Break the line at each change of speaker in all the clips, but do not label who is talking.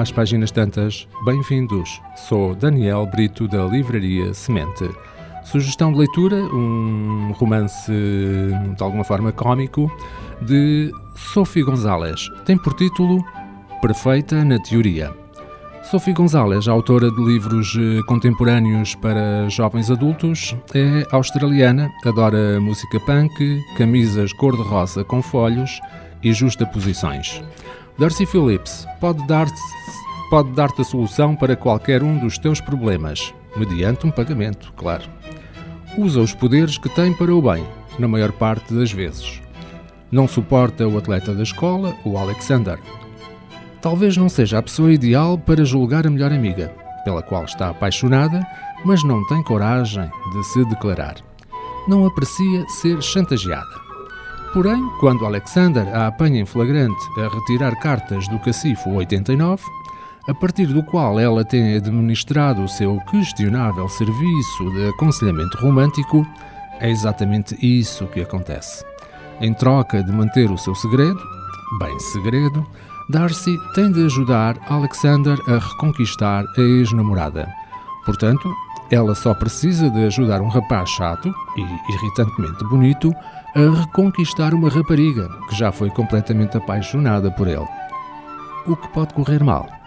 às páginas tantas, bem-vindos. Sou Daniel Brito da Livraria Semente. Sugestão de leitura: um romance de alguma forma cómico de Sophie Gonzalez. Tem por título Perfeita na Teoria. Sophie Gonzalez, autora de livros eh, contemporâneos para jovens adultos, é australiana, adora música punk, camisas cor-de-rosa com folhos e justaposições. Darcy Phillips pode dar-te pode dar a solução para qualquer um dos teus problemas, mediante um pagamento, claro. Usa os poderes que tem para o bem, na maior parte das vezes. Não suporta o atleta da escola, o Alexander, Talvez não seja a pessoa ideal para julgar a melhor amiga, pela qual está apaixonada, mas não tem coragem de se declarar. Não aprecia ser chantageada. Porém, quando Alexander a apanha em flagrante a retirar cartas do cacifo 89, a partir do qual ela tem administrado o seu questionável serviço de aconselhamento romântico, é exatamente isso que acontece. Em troca de manter o seu segredo, bem segredo, Darcy tem de ajudar Alexander a reconquistar a ex-namorada. Portanto, ela só precisa de ajudar um rapaz chato e irritantemente bonito a reconquistar uma rapariga que já foi completamente apaixonada por ele. O que pode correr mal?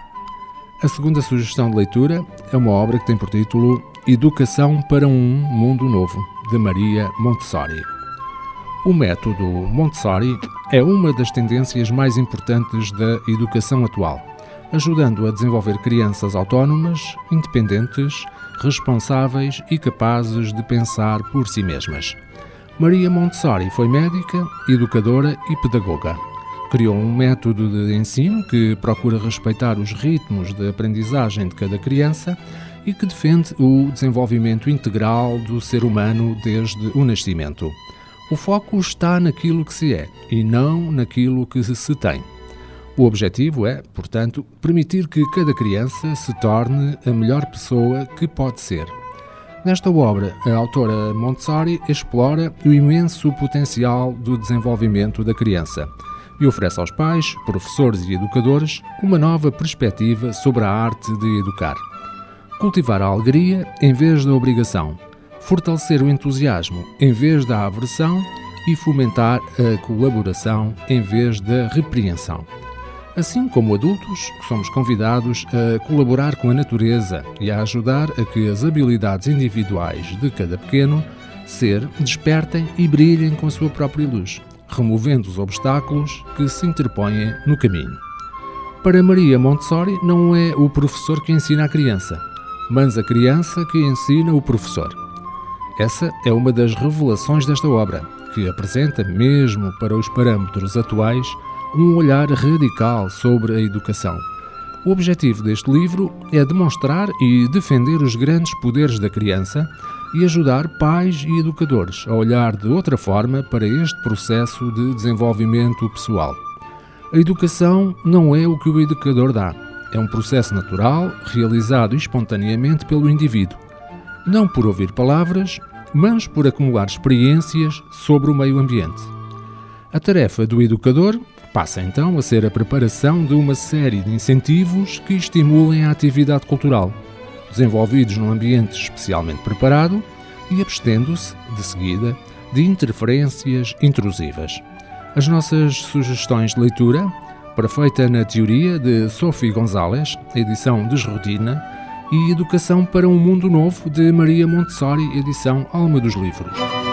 A segunda sugestão de leitura é uma obra que tem por título Educação para um Mundo Novo, de Maria Montessori. O método Montessori é uma das tendências mais importantes da educação atual, ajudando a desenvolver crianças autónomas, independentes, responsáveis e capazes de pensar por si mesmas. Maria Montessori foi médica, educadora e pedagoga. Criou um método de ensino que procura respeitar os ritmos de aprendizagem de cada criança e que defende o desenvolvimento integral do ser humano desde o nascimento. O foco está naquilo que se é e não naquilo que se tem. O objetivo é, portanto, permitir que cada criança se torne a melhor pessoa que pode ser. Nesta obra, a autora Montessori explora o imenso potencial do desenvolvimento da criança e oferece aos pais, professores e educadores uma nova perspectiva sobre a arte de educar. Cultivar a alegria em vez da obrigação, fortalecer o entusiasmo em vez da aversão e fomentar a colaboração em vez da repreensão. Assim como adultos, somos convidados a colaborar com a natureza e a ajudar a que as habilidades individuais de cada pequeno ser despertem e brilhem com a sua própria luz, removendo os obstáculos que se interpõem no caminho. Para Maria Montessori, não é o professor que ensina a criança, mas a criança que ensina o professor. Essa é uma das revelações desta obra, que apresenta, mesmo para os parâmetros atuais, um olhar radical sobre a educação. O objetivo deste livro é demonstrar e defender os grandes poderes da criança e ajudar pais e educadores a olhar de outra forma para este processo de desenvolvimento pessoal. A educação não é o que o educador dá, é um processo natural, realizado espontaneamente pelo indivíduo não por ouvir palavras, mas por acumular experiências sobre o meio ambiente. A tarefa do educador passa então a ser a preparação de uma série de incentivos que estimulem a atividade cultural, desenvolvidos num ambiente especialmente preparado e abstendo-se, de seguida, de interferências intrusivas. As nossas sugestões de leitura, para feita na teoria de Sophie Gonzalez, edição Desrotina, e Educação para um Mundo Novo, de Maria Montessori, edição Alma dos Livros.